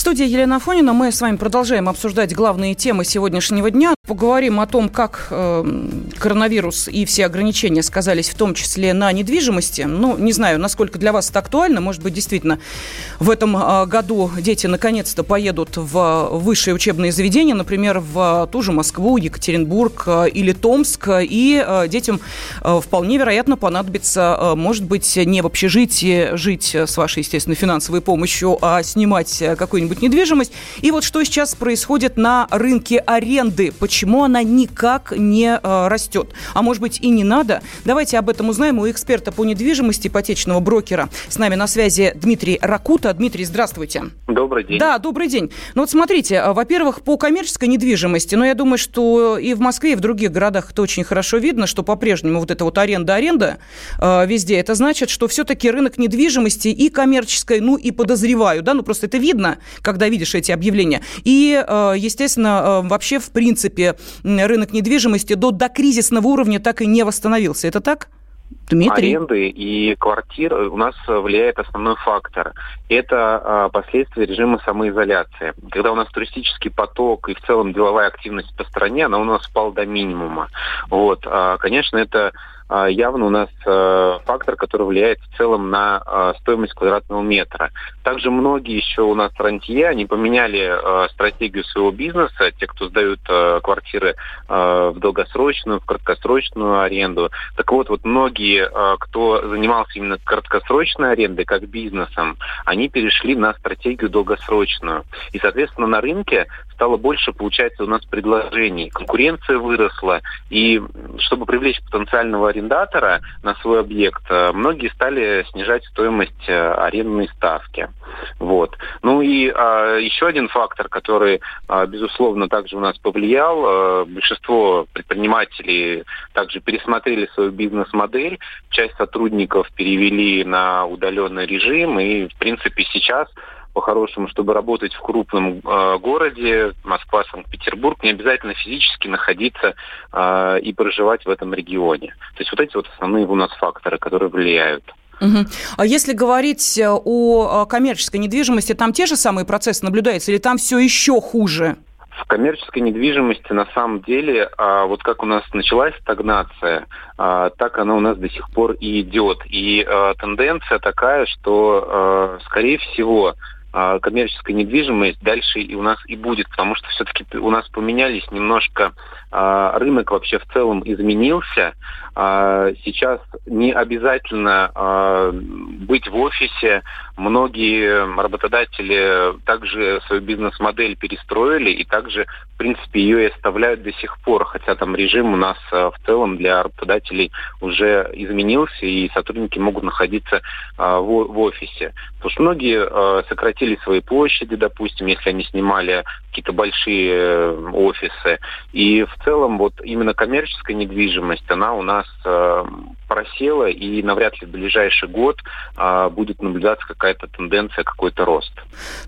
В студии Елена Афонина мы с вами продолжаем обсуждать главные темы сегодняшнего дня. Поговорим о том, как э, коронавирус и все ограничения сказались в том числе на недвижимости. Ну, не знаю, насколько для вас это актуально. Может быть, действительно, в этом э, году дети наконец-то поедут в высшие учебные заведения, например, в ту же Москву, Екатеринбург э, или Томск. И э, детям э, вполне вероятно понадобится, э, может быть, не в общежитии жить с вашей, естественно, финансовой помощью, а снимать э, какую-нибудь недвижимость. И вот что сейчас происходит на рынке аренды, почему она никак не э, растет. А может быть и не надо? Давайте об этом узнаем у эксперта по недвижимости, ипотечного брокера. С нами на связи Дмитрий Ракута. Дмитрий, здравствуйте. Добрый день. Да, добрый день. Ну вот смотрите, э, во-первых, по коммерческой недвижимости, но я думаю, что и в Москве, и в других городах это очень хорошо видно, что по-прежнему вот эта вот аренда-аренда э, везде, это значит, что все-таки рынок недвижимости и коммерческой, ну и подозреваю, да, ну просто это видно, когда видишь эти объявления. И, э, естественно, э, вообще, в принципе, рынок недвижимости до докризисного уровня так и не восстановился. Это так? Дмитрий. Аренды и квартир у нас влияет основной фактор. Это а, последствия режима самоизоляции. Когда у нас туристический поток и в целом деловая активность по стране, она у нас спала до минимума. Вот, а, конечно, это явно у нас э, фактор, который влияет в целом на э, стоимость квадратного метра. Также многие еще у нас рантье, они поменяли э, стратегию своего бизнеса, те, кто сдают квартиры в долгосрочную, в краткосрочную аренду. Так вот, вот многие, кто занимался именно краткосрочной арендой как бизнесом, они перешли на стратегию долгосрочную. И, соответственно, на рынке стало больше, получается, у нас предложений. Конкуренция выросла. И чтобы привлечь потенциального арендатора, арендатора на свой объект, э, многие стали снижать стоимость э, арендной ставки. Вот. Ну и а, еще один фактор, который, а, безусловно, также у нас повлиял, а, большинство предпринимателей также пересмотрели свою бизнес-модель, часть сотрудников перевели на удаленный режим, и, в принципе, сейчас по-хорошему, чтобы работать в крупном э, городе, Москва, Санкт-Петербург, не обязательно физически находиться э, и проживать в этом регионе. То есть вот эти вот основные у нас факторы, которые влияют. Угу. А если говорить э, о коммерческой недвижимости, там те же самые процессы наблюдаются или там все еще хуже? В коммерческой недвижимости на самом деле, а, вот как у нас началась стагнация, а, так она у нас до сих пор и идет. И а, тенденция такая, что, скорее всего, коммерческая недвижимость дальше и у нас и будет, потому что все-таки у нас поменялись немножко, а, рынок вообще в целом изменился. А, сейчас не обязательно быть в офисе. Многие работодатели также свою бизнес-модель перестроили и также, в принципе, ее и оставляют до сих пор, хотя там режим у нас в целом для работодателей уже изменился, и сотрудники могут находиться в офисе. Потому что многие сократили сократили свои площади, допустим, если они снимали какие-то большие э, офисы. И в целом вот именно коммерческая недвижимость, она у нас э, просела, и навряд ли в ближайший год э, будет наблюдаться какая-то тенденция, какой-то рост.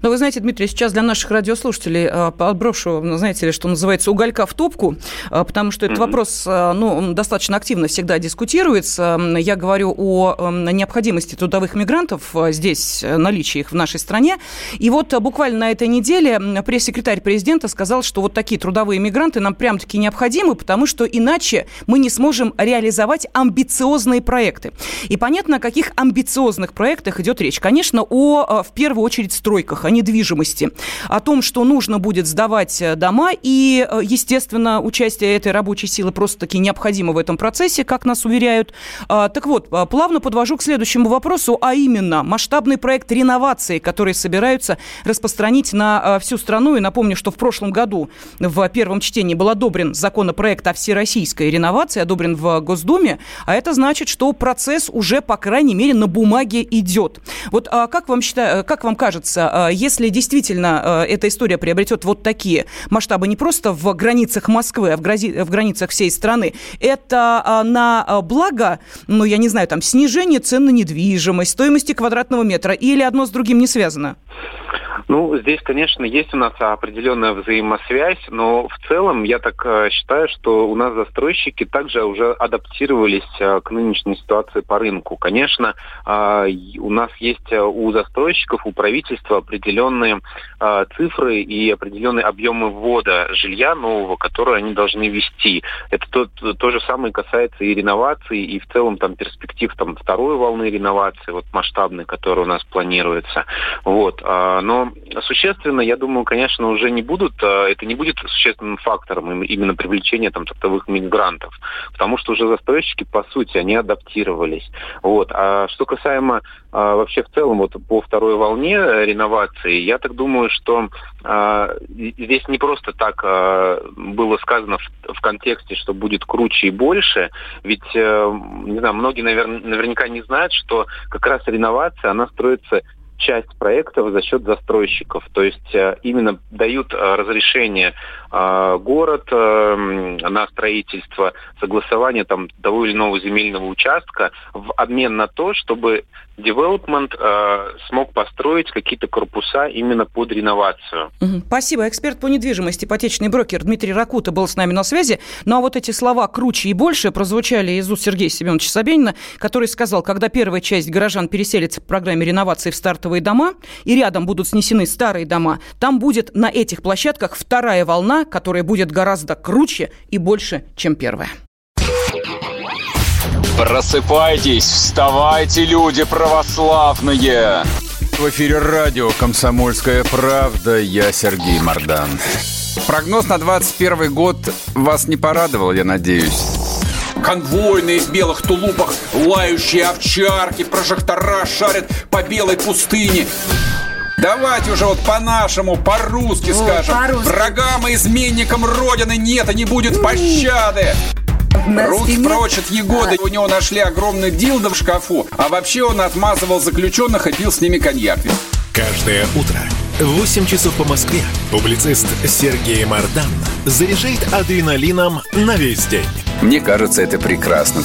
Но вы знаете, Дмитрий, сейчас для наших радиослушателей э, подброшу, ну, знаете ли, что называется, уголька в топку, э, потому что этот mm-hmm. вопрос э, ну, достаточно активно всегда дискутируется. Я говорю о необходимости трудовых мигрантов здесь, э, наличии их в нашей стране. И вот буквально на этой неделе пресс-секретарь президента сказал, что вот такие трудовые мигранты нам прям-таки необходимы, потому что иначе мы не сможем реализовать амбициозные проекты. И понятно, о каких амбициозных проектах идет речь. Конечно, о, в первую очередь, стройках, о недвижимости, о том, что нужно будет сдавать э, дома, и, э, естественно, участие этой рабочей силы просто-таки необходимо в этом процессе, как нас уверяют. А, так вот, плавно подвожу к следующему вопросу, а именно масштабный проект реновации, который собираются распространить на всю страну. И напомню, что в прошлом году в первом чтении был одобрен законопроект о всероссийской реновации, одобрен в Госдуме, а это значит, что процесс уже, по крайней мере, на бумаге идет. Вот а как вам, считаю, как вам кажется, если действительно эта история приобретет вот такие масштабы не просто в границах Москвы, а в, в границах всей страны, это на благо, ну, я не знаю, там, снижение цен на недвижимость, стоимости квадратного метра, или одно с другим не связано? Ну, здесь, конечно, есть у нас определенная взаимосвязь, но в целом я так э, считаю, что у нас застройщики также уже адаптировались э, к нынешней ситуации по рынку. Конечно, э, у нас есть у застройщиков, у правительства определенные цифры и определенные объемы ввода жилья нового, которые они должны вести. Это то, то же самое касается и реновации, и в целом там перспектив там, второй волны реновации, вот масштабной, которая у нас планируется. Вот. Но существенно, я думаю, конечно, уже не будут, э, это не будет существенным фактором именно привлечения там трудовых мигрантов, потому что уже застройщики, по сути, они адаптировались. Вот. А что касаемо а, вообще в целом вот по второй волне реновации, я так думаю, что а, здесь не просто так а, было сказано в, контексте, что будет круче и больше, ведь, а, не знаю, многие, наверное, наверняка не знают, что как раз реновация, она строится часть проектов за счет застройщиков. То есть э, именно дают э, разрешение э, город на строительство, согласование там того или иного земельного участка в обмен на то, чтобы э, смог построить какие-то корпуса именно под реновацию. Спасибо. Эксперт по недвижимости, ипотечный брокер Дмитрий Ракута был с нами на связи. Ну а вот эти слова «круче и больше» прозвучали из уст Сергея Семеновича Собянина, который сказал, когда первая часть горожан переселится в программе реновации в стартовые дома, и рядом будут снесены старые дома, там будет на этих площадках вторая волна, которая будет гораздо круче и больше, чем первая. Просыпайтесь, вставайте, люди православные! В эфире радио «Комсомольская правда». Я Сергей Мордан. Прогноз на 21 год вас не порадовал, я надеюсь. Конвойные в белых тулупах, лающие овчарки, прожектора шарят по белой пустыне. Давайте уже вот по-нашему, по-русски скажем. По Врагам и изменникам Родины нет и не будет пощады. Руки прочь от Егоды. У него нашли огромный дилдо в шкафу. А вообще он отмазывал заключенных и пил с ними коньяк. Каждое утро в 8 часов по Москве публицист Сергей Мардан заряжает адреналином на весь день. Мне кажется, это прекрасно.